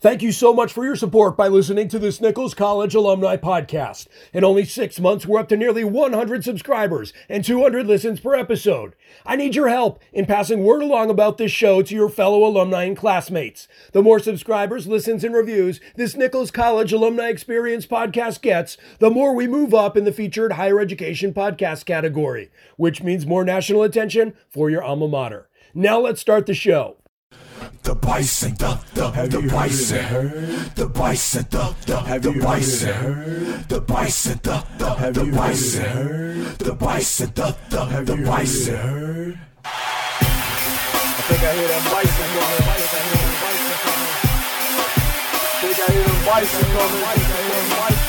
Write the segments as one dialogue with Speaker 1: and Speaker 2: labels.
Speaker 1: Thank you so much for your support by listening to this Nichols College Alumni Podcast. In only six months, we're up to nearly 100 subscribers and 200 listens per episode. I need your help in passing word along about this show to your fellow alumni and classmates. The more subscribers, listens, and reviews this Nichols College Alumni Experience podcast gets, the more we move up in the featured higher education podcast category, which means more national attention for your alma mater. Now let's start the show.
Speaker 2: The bison, the the the bison, the bison, the the the bison, the bison, the the the bison, the bison, the the the bison.
Speaker 3: I think I hear that bison coming. I think I hear them bison coming. I think I hear them bison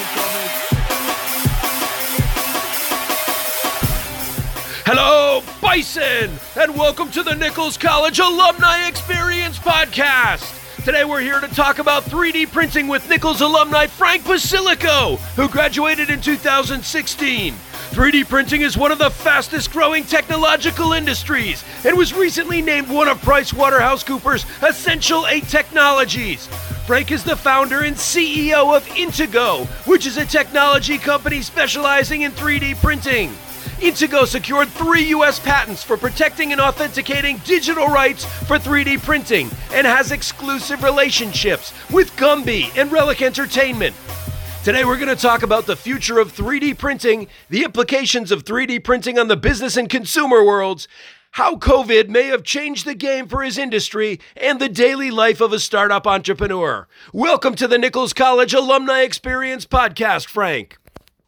Speaker 1: Hello, Bison, and welcome to the Nichols College Alumni Experience Podcast. Today we're here to talk about 3D printing with Nichols alumni Frank Posillico, who graduated in 2016. 3D printing is one of the fastest growing technological industries and was recently named one of PricewaterhouseCoopers' Essential 8 Technologies. Frank is the founder and CEO of Intigo, which is a technology company specializing in 3D printing. Intigo secured three U.S. patents for protecting and authenticating digital rights for 3D printing and has exclusive relationships with Gumby and Relic Entertainment. Today, we're going to talk about the future of 3D printing, the implications of 3D printing on the business and consumer worlds, how COVID may have changed the game for his industry, and the daily life of a startup entrepreneur. Welcome to the Nichols College Alumni Experience Podcast, Frank.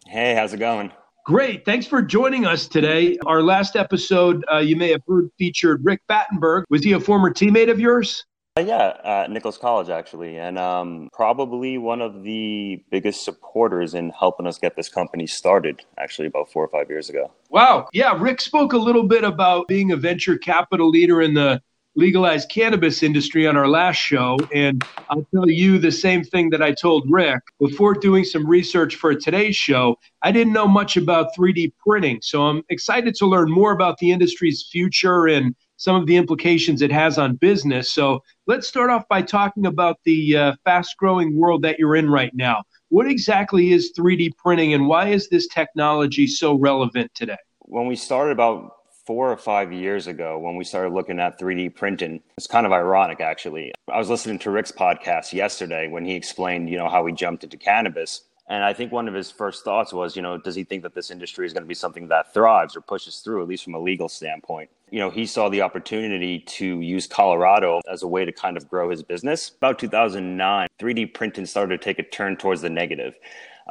Speaker 4: Hey, how's it going?
Speaker 1: Great. Thanks for joining us today. Our last episode, uh, you may have heard, featured Rick Battenberg. Was he a former teammate of yours?
Speaker 4: Uh, yeah, at Nichols College, actually, and um, probably one of the biggest supporters in helping us get this company started, actually, about four or five years ago.
Speaker 1: Wow. Yeah, Rick spoke a little bit about being a venture capital leader in the legalized cannabis industry on our last show. And I'll tell you the same thing that I told Rick. Before doing some research for today's show, I didn't know much about 3D printing. So I'm excited to learn more about the industry's future and some of the implications it has on business. So let's start off by talking about the uh, fast growing world that you're in right now. What exactly is 3D printing and why is this technology so relevant today?
Speaker 4: When we started about four or five years ago when we started looking at 3D printing. It's kind of ironic, actually. I was listening to Rick's podcast yesterday when he explained, you know, how he jumped into cannabis. And I think one of his first thoughts was, you know, does he think that this industry is going to be something that thrives or pushes through, at least from a legal standpoint? You know, he saw the opportunity to use Colorado as a way to kind of grow his business. About 2009, 3D printing started to take a turn towards the negative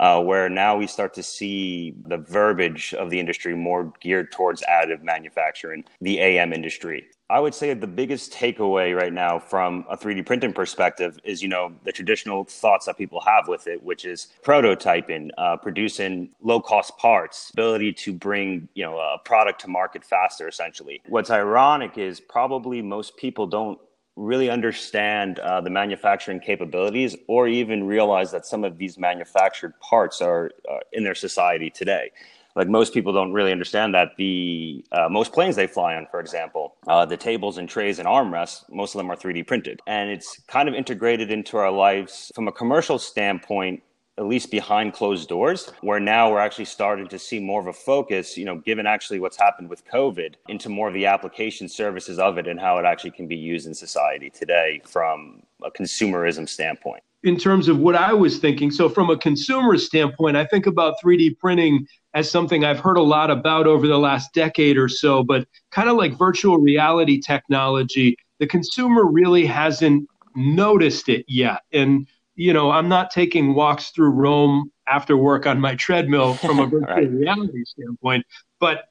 Speaker 4: uh, where now we start to see the verbiage of the industry more geared towards additive manufacturing, the AM industry. I would say the biggest takeaway right now from a 3D printing perspective is, you know, the traditional thoughts that people have with it, which is prototyping, uh, producing low cost parts, ability to bring, you know, a product to market faster, essentially. What's ironic is probably most people don't really understand uh, the manufacturing capabilities or even realize that some of these manufactured parts are uh, in their society today. Like most people don't really understand that the uh, most planes they fly on for example uh, the tables and trays and armrests most of them are 3d printed. And it's kind of integrated into our lives from a commercial standpoint at least behind closed doors, where now we're actually starting to see more of a focus, you know, given actually what's happened with COVID, into more of the application services of it and how it actually can be used in society today from a consumerism standpoint.
Speaker 1: In terms of what I was thinking, so from a consumer standpoint, I think about 3D printing as something I've heard a lot about over the last decade or so, but kind of like virtual reality technology, the consumer really hasn't noticed it yet. And you know, I'm not taking walks through Rome after work on my treadmill from a virtual right. reality standpoint, but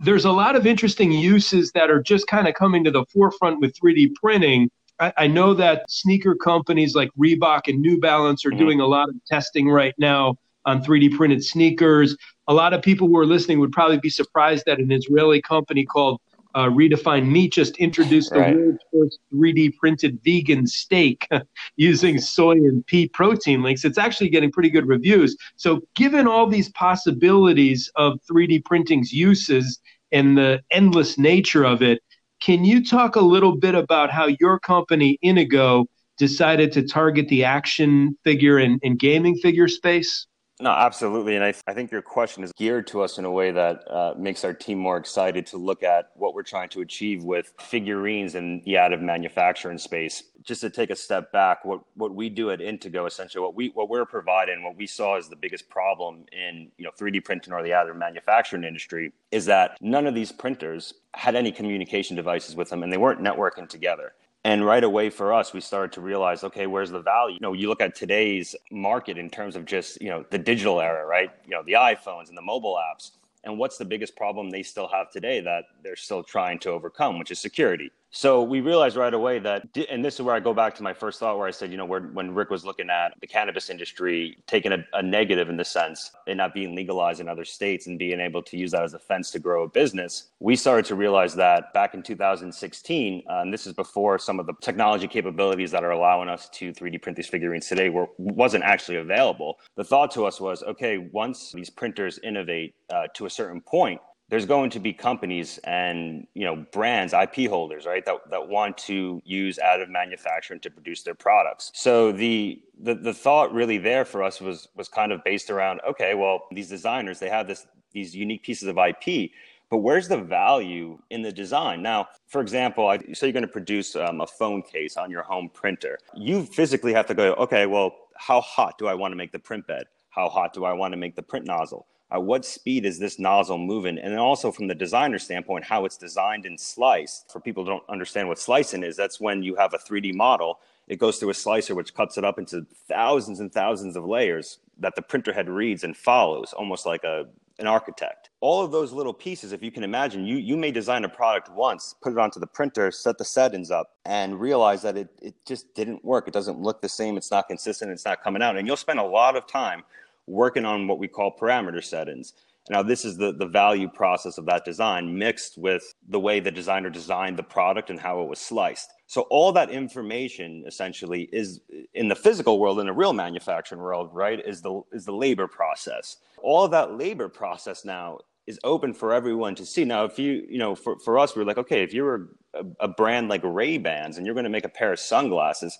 Speaker 1: there's a lot of interesting uses that are just kind of coming to the forefront with 3D printing. I, I know that sneaker companies like Reebok and New Balance are mm-hmm. doing a lot of testing right now on 3D printed sneakers. A lot of people who are listening would probably be surprised that an Israeli company called uh, Redefined Meat just introduced the right. world's first 3D printed vegan steak using soy and pea protein links. It's actually getting pretty good reviews. So, given all these possibilities of 3D printing's uses and the endless nature of it, can you talk a little bit about how your company, Intigo, decided to target the action figure and, and gaming figure space?
Speaker 4: No, absolutely. And I, th- I think your question is geared to us in a way that uh, makes our team more excited to look at what we're trying to achieve with figurines in the additive manufacturing space. Just to take a step back, what, what we do at Intigo, essentially, what, we, what we're providing, what we saw as the biggest problem in you know, 3D printing or the additive manufacturing industry is that none of these printers had any communication devices with them and they weren't networking together. And right away for us, we started to realize, okay, where's the value? You know, you look at today's market in terms of just, you know, the digital era, right? You know, the iPhones and the mobile apps. And what's the biggest problem they still have today that they're still trying to overcome, which is security. So we realized right away that, and this is where I go back to my first thought, where I said, you know, where, when Rick was looking at the cannabis industry taking a, a negative in the sense and not being legalized in other states and being able to use that as a fence to grow a business, we started to realize that back in 2016, uh, and this is before some of the technology capabilities that are allowing us to 3D print these figurines today were wasn't actually available. The thought to us was, okay, once these printers innovate uh, to a certain point, there's going to be companies and you know brands ip holders right that, that want to use additive manufacturing to produce their products. So the, the the thought really there for us was was kind of based around okay well these designers they have this these unique pieces of ip but where's the value in the design? Now for example I, say you're going to produce um, a phone case on your home printer. You physically have to go okay well how hot do i want to make the print bed? How hot do i want to make the print nozzle at what speed is this nozzle moving? And then also from the designer standpoint, how it's designed and sliced. For people who don't understand what slicing is, that's when you have a 3D model. It goes through a slicer, which cuts it up into thousands and thousands of layers that the printer head reads and follows, almost like a an architect. All of those little pieces, if you can imagine, you, you may design a product once, put it onto the printer, set the settings up, and realize that it, it just didn't work. It doesn't look the same. It's not consistent. It's not coming out. And you'll spend a lot of time working on what we call parameter settings. Now, this is the, the value process of that design mixed with the way the designer designed the product and how it was sliced. So, all that information essentially is in the physical world, in the real manufacturing world, right, is the, is the labor process. All that labor process now is open for everyone to see. Now, if you, you know, for, for us, we're like, okay, if you're a, a brand like Ray-Bans and you're going to make a pair of sunglasses,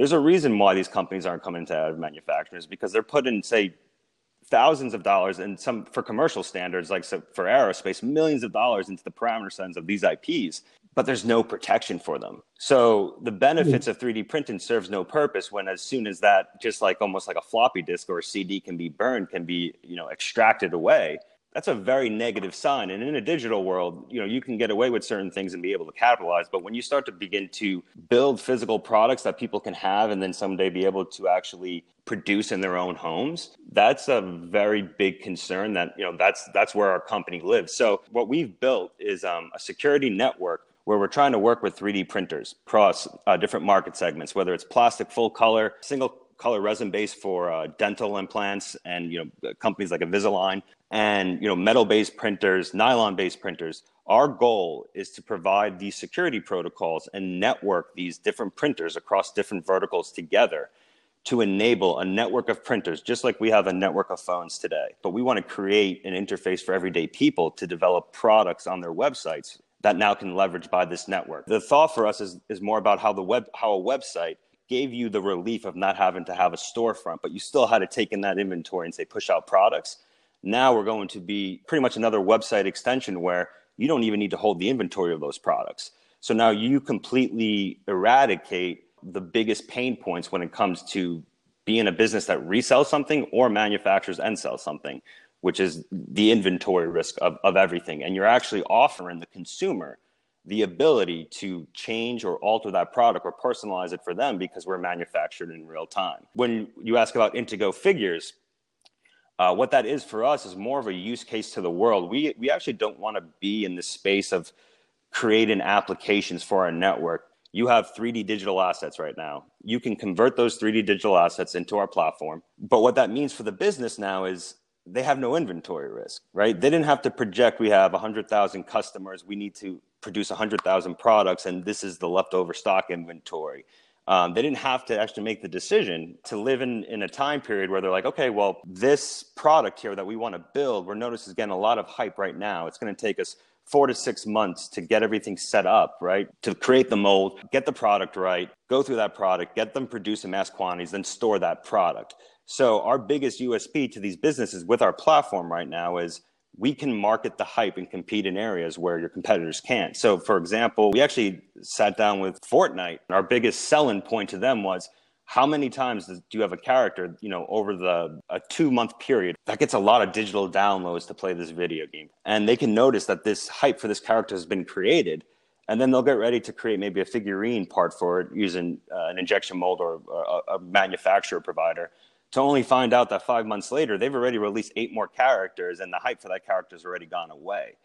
Speaker 4: there's a reason why these companies aren't coming into additive manufacturers because they're putting, say, thousands of dollars and some for commercial standards like so for aerospace millions of dollars into the parameter sends of these ips but there's no protection for them. So the benefits of 3d printing serves no purpose when as soon as that just like almost like a floppy disk or a cd can be burned can be you know extracted away that's a very negative sign. And in a digital world you know you can get away with certain things and be able to capitalize. But when you start to begin to build physical products that people can have and then someday be able to actually produce in their own homes that's a very big concern that you know that's that's where our company lives. So what we've built is um, a security network where we're trying to work with 3d printers across uh, different market segments whether it's plastic full color single color resin base for uh, dental implants and you know companies like Invisalign and you know metal based printers, nylon based printers. Our goal is to provide these security protocols and network these different printers across different verticals together to enable a network of printers, just like we have a network of phones today. But we want to create an interface for everyday people to develop products on their websites that now can leverage by this network. The thought for us is, is more about how the web how a website gave you the relief of not having to have a storefront, but you still had to take in that inventory and say push out products. Now we're going to be pretty much another website extension where you don't even need to hold the inventory of those products. So now you completely eradicate the biggest pain points when it comes to being a business that resells something or manufactures and sells something, which is the inventory risk of, of everything. And you're actually offering the consumer the ability to change or alter that product or personalize it for them because we're manufactured in real time. When you ask about Intigo figures, uh, what that is for us is more of a use case to the world. We, we actually don't want to be in the space of creating applications for our network. You have 3D digital assets right now. You can convert those 3D digital assets into our platform. But what that means for the business now is they have no inventory risk, right? They didn't have to project we have 100,000 customers. We need to produce 100,000 products and this is the leftover stock inventory. Um, they didn't have to actually make the decision to live in, in a time period where they're like, okay, well, this product here that we want to build, we're noticing is getting a lot of hype right now. It's going to take us four to six months to get everything set up, right? To create the mold, get the product right, go through that product, get them produced in mass quantities, then store that product. So our biggest USP to these businesses with our platform right now is we can market the hype and compete in areas where your competitors can't. So, for example, we actually sat down with Fortnite. Our biggest selling point to them was how many times do you have a character, you know, over the a two month period that gets a lot of digital downloads to play this video game, and they can notice that this hype for this character has been created, and then they'll get ready to create maybe a figurine part for it using uh, an injection mold or a, a manufacturer provider to only find out that five months later they've already released eight more characters and the hype for that character has already gone away.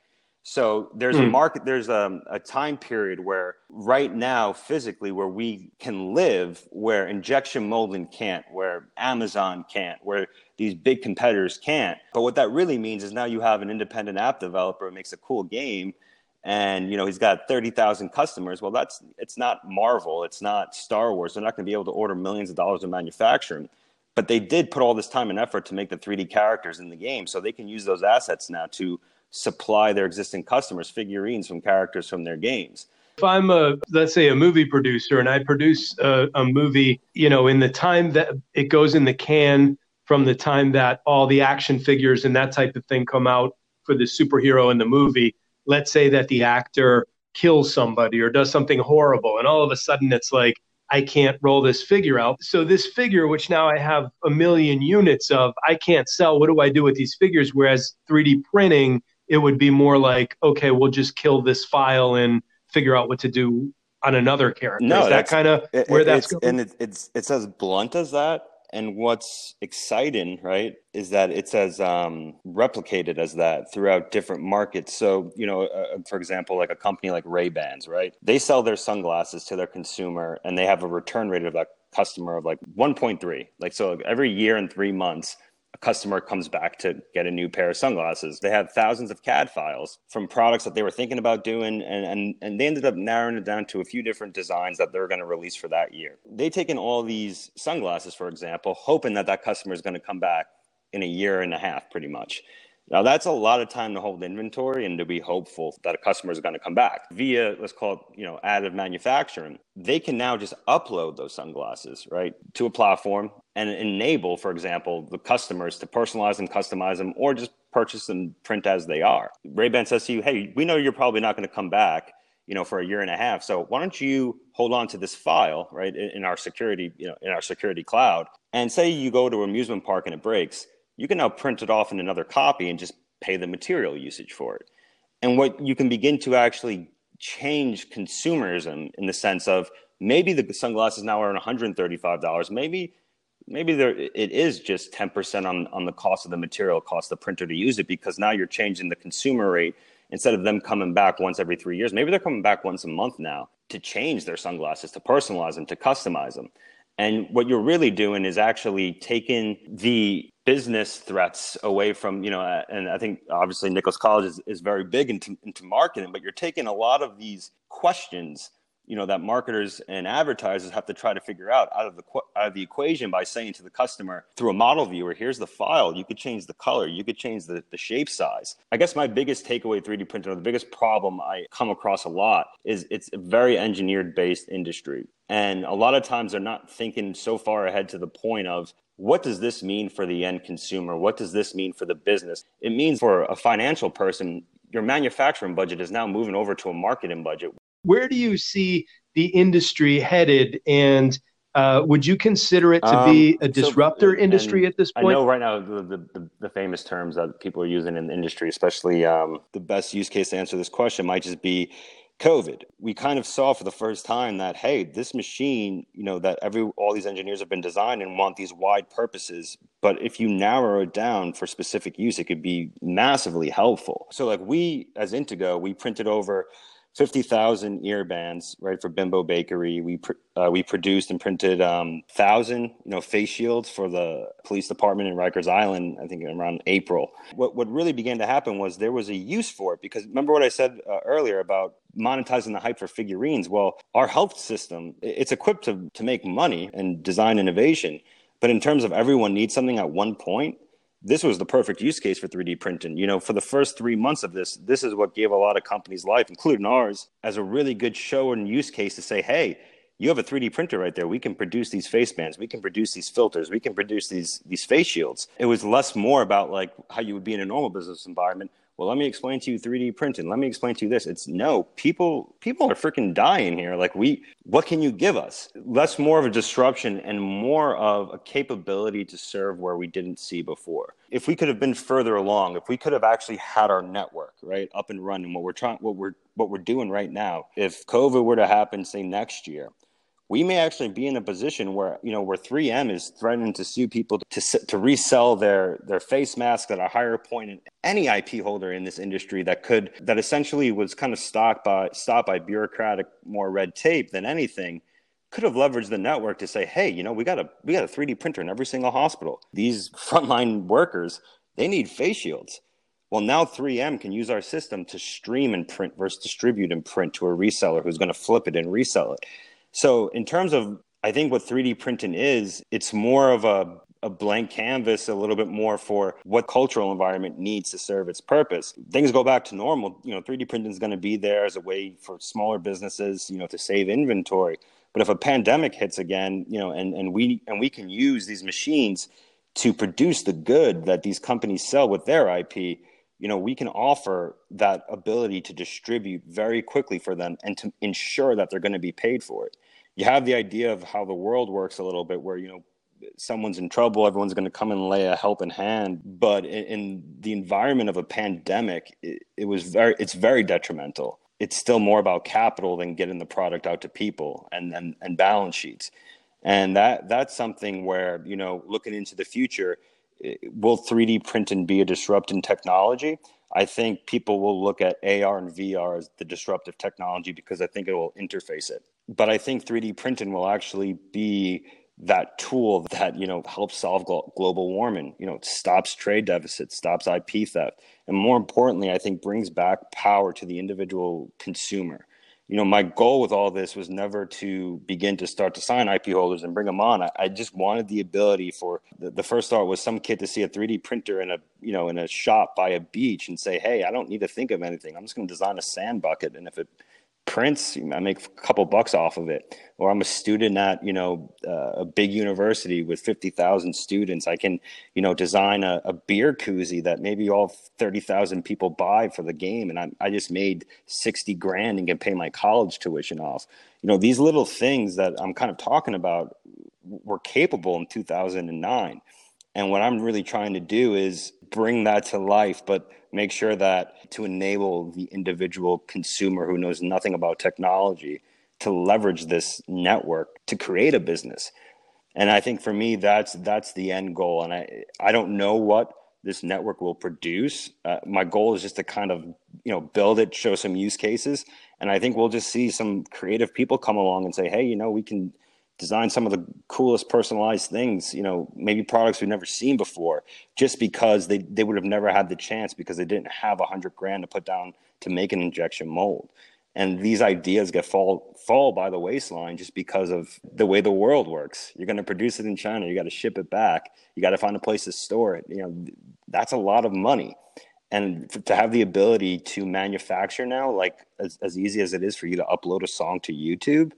Speaker 4: So there's mm. a hmm. market there's a, a time period where right now physically where we can live where injection molding can't where amazon can't where these big competitors can't. But what that really means is now you have an independent app developer who makes a cool game and you know he's got 30,000 customers. Well that's it's not marvel. It's not star wars. They're not going to be able to order millions of dollars of manufacturing but they did put all this time and effort to make the 3D characters in the game, so they can use those assets now to supply their existing customers figurines from characters from their games.
Speaker 5: If I'm a, let's say, a movie producer and I produce a, a movie, you know, in the time that it goes in the can from the time that all the action figures and that type of thing come out for the superhero in the movie, let's say that the actor kills somebody or does something horrible, and all of a sudden it's like, I can't roll this figure out. So this figure, which now I have a million units of, I can't sell. What do I do with these figures? Whereas 3D printing, it would be more like, okay, we'll just kill this file and figure out what to do on another character.
Speaker 4: No,
Speaker 5: Is that kind of where
Speaker 4: it,
Speaker 5: that's going?
Speaker 4: And it, it's it's as blunt as that. And what's exciting, right, is that it's as um, replicated as that throughout different markets. So, you know, uh, uh for example, like a company like Ray Bans, right? They sell their sunglasses to their consumer, and they have a return rate of that customer of like 1.3. Like so, every year and three months, a customer comes back to get a new pair of sunglasses. They have thousands of CAD files from products that they were thinking about doing, and, and, and they ended up narrowing it down to a few different designs that they're going to release for that year. They take in all these sunglasses, for example, hoping that that customer is going to come back in a year and a half, pretty much. Now, that's a lot of time to hold inventory and to be hopeful that a customer is going to come back. Via, let's call it, you know, additive manufacturing, they can now just upload those sunglasses, right, to a platform and enable, for example, the customers to personalize them, customize them, or just purchase and print as they are. Ray-Ban says to you, hey, we know you're probably not going to come back, you know, for a year and a half. So why don't you hold on to this file, right, in our security, you know, in our security cloud, and say you go to an amusement park and it breaks you can now print it off in another copy and just pay the material usage for it. And what you can begin to actually change consumerism in the sense of maybe the sunglasses now are $135. Maybe maybe there it is just 10% on, on the cost of the material, cost the printer to use it because now you're changing the consumer rate instead of them coming back once every three years. Maybe they're coming back once a month now to change their sunglasses, to personalize them, to customize them. And what you're really doing is actually taking the business threats away from, you know, and I think obviously Nichols College is, is very big into, into marketing, but you're taking a lot of these questions you know that marketers and advertisers have to try to figure out out of the out of the equation by saying to the customer through a model viewer here's the file. You could change the color. You could change the, the shape size. I guess my biggest takeaway 3d printing or the biggest problem i come across a lot is it's a very engineered based industry. And a lot of times they're not thinking so far ahead to the point of what does this mean for the end consumer? What does this mean for the business? It means for a financial person your manufacturing budget is now moving over to a marketing budget
Speaker 5: where do you see the industry headed? And uh, would you consider it to be um, a disruptor so, industry at this point?
Speaker 4: I know right now the, the, the, famous terms that people are using in the industry, especially um, the best use case to answer this question might just be COVID. We kind of saw for the first time that hey, this machine, you know, that every all these engineers have been designed and want these wide purposes, but if you narrow it down for specific use, it could be massively helpful. So like we as Intigo, we printed over 50,000 earbands, right, for Bimbo Bakery. We pr- uh, we produced and printed um, thousand, you know, face shields for the police department in Rikers Island. I think around April. What what really began to happen was there was a use for it because remember what I said uh, earlier about monetizing the hype for figurines. Well, our health system it's equipped to to make money and design innovation, but in terms of everyone needs something at one point, this was the perfect use case for 3D printing. You know, for the first three months of this, this is what gave a lot of companies life, including ours, as a really good show and use case to say, hey, you have a 3D printer right there. We can produce these face bands. We can produce these filters. We can produce these these face shields. It was less more about like how you would be in a normal business environment. Well, let me explain to you 3D printing. Let me explain to you this. It's no people. People are freaking dying here. Like we, what can you give us? Less more of a disruption and more of a capability to serve where we didn't see before. If we could have been further along, if we could have actually had our network right up and running, what we're trying, what we're what we're doing right now. If COVID were to happen, say next year, we may actually be in a position where you know where 3M is threatening to sue people to to resell their their face masks at a higher point and any IP holder in this industry that could that essentially was kind of stopped by stopped by bureaucratic more red tape than anything could have leveraged the network to say hey you know we got a we got a 3D printer in every single hospital these frontline workers they need face shields well, now 3M can use our system to stream and print versus distribute and print to a reseller who's going to flip it and resell it. So, in terms of, I think what 3D printing is, it's more of a, a blank canvas, a little bit more for what cultural environment needs to serve its purpose. Things go back to normal. You know, 3D printing is going to be there as a way for smaller businesses, you know, to save inventory. But if a pandemic hits again, you know, and, and we and we can use these machines to produce the good that these companies sell with their IP, you know, we can offer that ability to distribute very quickly for them and to ensure that they're going to be paid for it you have the idea of how the world works a little bit where you know someone's in trouble everyone's going to come and lay a helping hand. But in, in the environment of a pandemic it, it, was very it's very detrimental. It's still more about capital than getting the product out to people and and, and balance sheets. And that that's something where you know looking into the future will 3d printing be a disrupting technology? I think people will look at AR and VR as the disruptive technology because I think it will interface it. But I think 3D printing will actually be that tool that you know helps solve global warming you know stops trade deficits stops ip theft and more importantly i think brings back power to the individual consumer you know, my goal with all this was never to begin to start to sign IP holders and bring them on. I, I just wanted the ability for the, the, first thought was some kid to see a 3D printer in a, you know, in a shop by a beach and say, Hey, I don't need to think of anything. I'm just going to design a sand bucket. And if it prints i make a couple bucks off of it. Or i'm a student at you know uh, a big university with 50000 students. I can you know design a, a beer koozie that maybe all 30000 people buy for the game. And I, I just made 60 grand and can pay my college tuition off. You know these little things that i'm kind of talking about were capable in 2009 and what i'm really trying to do is bring that to life but make sure that to enable the individual consumer who knows nothing about technology to leverage this network to create a business. And i think for me that's that's the end goal. And i i don't know what this network will produce. Uh, my goal is just to kind of you know build it show some use cases. And i think we'll just see some creative people come along and say hey you know we can design some of the coolest personalized things, you know, maybe products we've never seen before, just because they, they would have never had the chance because they didn't have a hundred grand to put down to make an injection mold. And these ideas get fall fall by the waistline just because of the way the world works. You're going to produce it in China, you got to ship it back, you got to find a place to store it. You know, that's a lot of money. And to have the ability to manufacture now, like as, as easy as it is for you to upload a song to YouTube,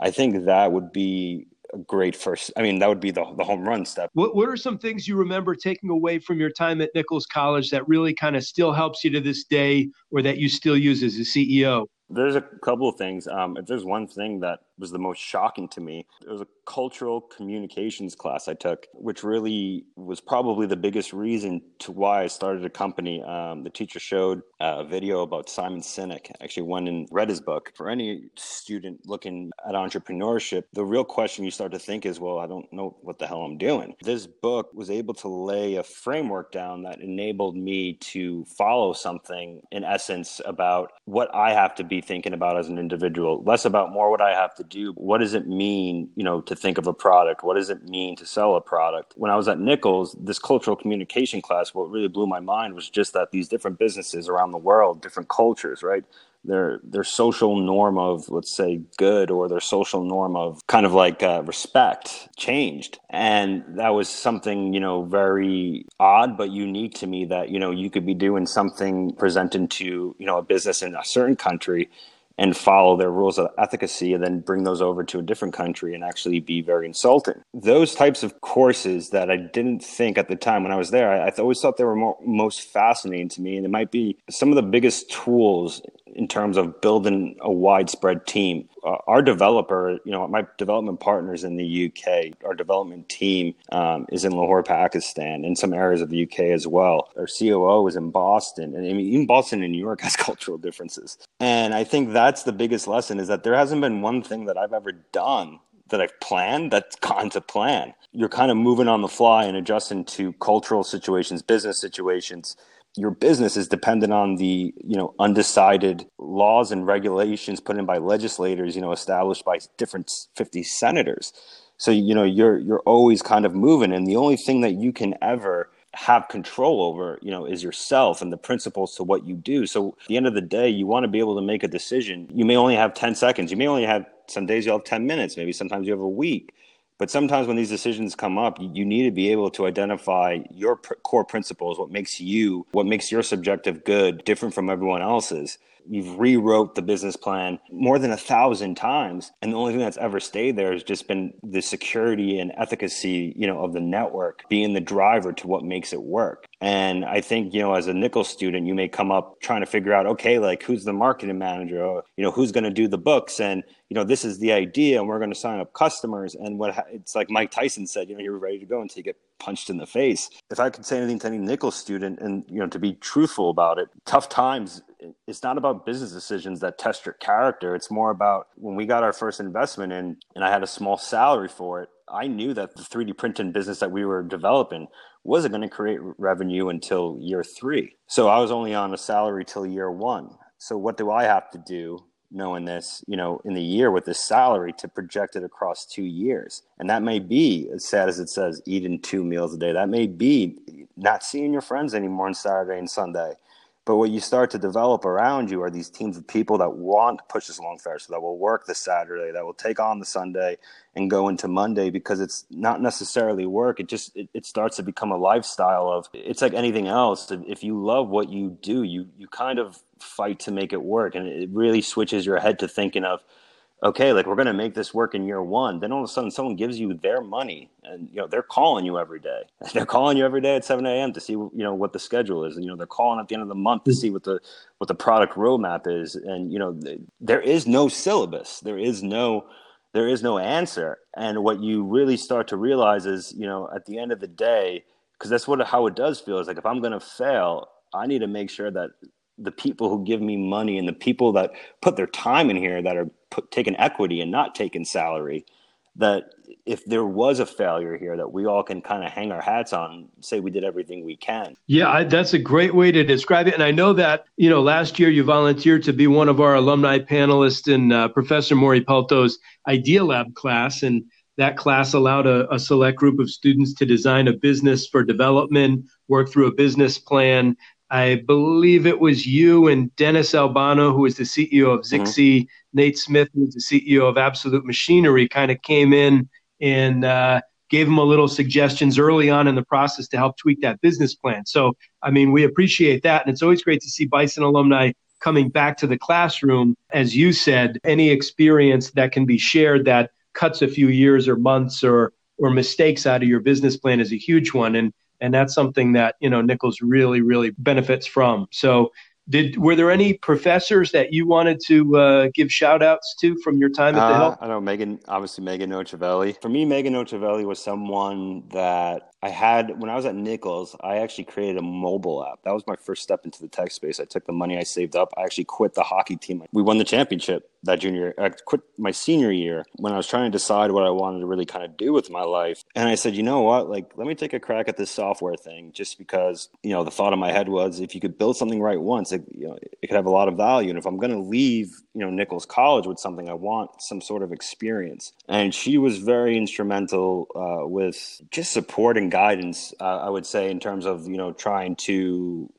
Speaker 4: I think that would be a great first. I mean, that would be the, the home run step.
Speaker 5: What, what are some things you remember taking away from your time at Nichols College that really kind of still helps you to this day or that you still use as a CEO?
Speaker 4: There's a couple of things. Um, if there's one thing that was the most shocking to me, it was a cultural communications class I took, which really was probably the biggest reason to why I started a company. Um, the teacher showed a video about Simon Sinek. Actually one and read his book. For any student looking at entrepreneurship, the real question you start to think is, well, I don't know what the hell I'm doing. This book was able to lay a framework down that enabled me to follow something in essence about what I have to be thinking about as an individual, less about more what I have to do. What does it mean, you know, to think of a product? What does it mean to sell a product? When I was at Nichols, this cultural communication class, what really blew my mind was just that these different businesses around the world, different cultures, right? their their social norm of let's say good or their social norm of kind of like uh, respect changed and that was something you know very odd but unique to me that you know you could be doing something presented to you know a business in a certain country and follow their rules of efficacy and then bring those over to a different country and actually be very insulting. Those types of courses that I didn't think at the time when I was there, I, I always thought they were more, most fascinating to me. And it might be some of the biggest tools in terms of building a widespread team. Uh, our developer, you know, my development partners in the UK, our development team um, is in Lahore, Pakistan, in some areas of the UK as well. Our COO is in Boston, and I mean, even Boston and New York has cultural differences. And I think that's the biggest lesson is that there hasn't been one thing that I've ever done that I've planned that's gone to plan. You're kind of moving on the fly and adjusting to cultural situations, business situations your business is dependent on the you know undecided laws and regulations put in by legislators you know established by different 50 senators. So you know you're you're always kind of moving and the only thing that you can ever have control over you know is yourself and the principles to what you do. So at the end of the day you want to be able to make a decision. You may only have 10 seconds. You may only have some days you'll have 10 minutes maybe sometimes you have a week but sometimes when these decisions come up, you need to be able to identify your pr- core principles, what makes you, what makes your subjective good different from everyone else's. You've rewrote the business plan more than a thousand times, and the only thing that's ever stayed there has just been the security and efficacy, you know, of the network being the driver to what makes it work. And I think, you know, as a Nichols student, you may come up trying to figure out, okay, like who's the marketing manager, or you know, who's going to do the books, and you know, this is the idea, and we're going to sign up customers. And what it's like, Mike Tyson said, you know, you're ready to go until you get punched in the face. If I could say anything to any Nichols student, and you know, to be truthful about it, tough times it's not about business decisions that test your character. It's more about when we got our first investment in and I had a small salary for it, I knew that the 3D printing business that we were developing wasn't going to create revenue until year three. So I was only on a salary till year one. So what do I have to do knowing this, you know, in the year with this salary to project it across two years? And that may be as sad as it says, eating two meals a day. That may be not seeing your friends anymore on Saturday and Sunday. But what you start to develop around you are these teams of people that want to push this along faster, that will work the Saturday, that will take on the Sunday and go into Monday because it's not necessarily work. It just it, it starts to become a lifestyle of it's like anything else. If you love what you do, you you kind of fight to make it work, and it really switches your head to thinking of okay, like we're going to make this work in year one. Then all of a sudden, someone gives you their money, and you know they're calling you every day. They're calling you every day at seven a.m. to see you know what the schedule is, and you know they're calling at the end of the month to mm. see what the what the product roadmap is. And you know there is no syllabus. There is no there is no answer. And what you really start to realize is, you know, at the end of the day, because that's what how it does feel. Is like if I'm going to fail, I need to make sure that the people who give me money and the people that put their time in here that are put, taking equity and not taking salary that if there was a failure here that we all can kind of hang our hats on say we did everything we can.
Speaker 5: Yeah I, that's a great way to describe it. And i know that you know last year you volunteered to be one of our alumni panelists in uh, professor mori palto's idea lab class. And that class allowed a, a select group of students to design a business for development work through a business plan I believe it was you and Dennis Albano, who was the CEO of mm-hmm. Zixi, mm-hmm. Nate Smith, who was the CEO of Absolute Machinery, kind of came in and uh, gave him a little suggestions early on in the process to help tweak that business plan. So, I mean, we appreciate that. And it's always great to see Bison alumni coming back to the classroom. As you said, any experience that can be shared that cuts a few years or months or or mistakes out of your business plan is a huge one. And and that's something that you know Nichols really really benefits from. So did were there any professors that you wanted to uh, give shout outs to from your time at the
Speaker 4: uh,
Speaker 5: Hill?
Speaker 4: I know Megan, obviously Megan Nocevelli. For me, Megan Nocevelli was someone that I had when I was at Nichols. I actually created a mobile app. That was my first step into the tech space. I took the money I saved up. I actually quit the hockey team. We won the championship that junior. I quit my senior year when I was trying to decide what I wanted to really kind of do with my life. And I said, you know what? Like, let me take a crack at this software thing, just because you know the thought in my head was if you could build something right once, it, you know, it could have a lot of value. And if I'm going to leave, you know, Nichols College with something, I want some sort of experience. And she was very instrumental uh, with just support and guidance. Uh, I would say in terms of you know trying to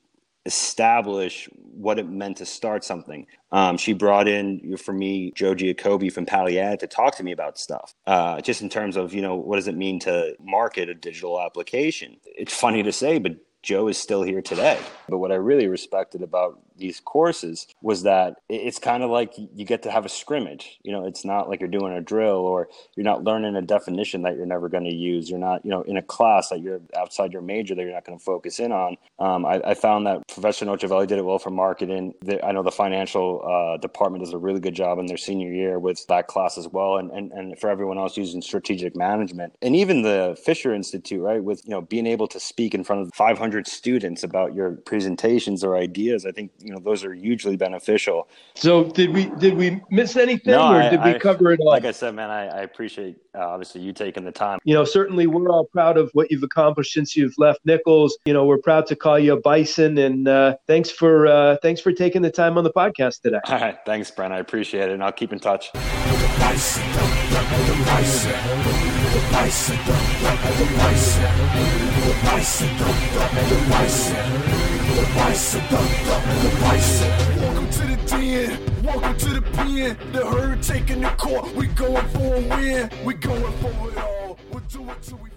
Speaker 4: establish what it meant to start something. Um, she brought in for me Joe Giacobbe from Paliad to talk to me about stuff, uh, just in terms of you know what does it mean to market a digital application. It's funny to say, but Joe is still here today. But what I really respected about these courses was that it's kind of like you get to have a scrimmage. You know, it's not like you're doing a drill or you're not learning a definition that you're never going to use. You're not, you know, in a class that you're outside your major that you're not going to focus in on. Um, I, I, found that Professor Nocevelli did it well for marketing. The, I know the financial uh, department does a really good job in their senior year with that class as well. And, and, and for everyone else using strategic management and even the Fischer Institute, right, with, you know, being able to speak in front of 500 students about your presentations or ideas. I think you know those are hugely beneficial.
Speaker 5: So did we did we miss anything, no, or did I, we cover it all?
Speaker 4: Like I said, man, I, I appreciate uh, obviously you taking the time.
Speaker 5: You know, certainly we're all proud of what you've accomplished since you've left Nichols. You know, we're proud to call you a bison, and uh, thanks for uh, thanks for taking the time on the podcast today.
Speaker 4: All right, thanks, Brent. I appreciate it, and I'll keep in touch.
Speaker 2: Welcome to the den, welcome to the pen. The herd taking the court. We going for a win, we going for it all. We'll do it till we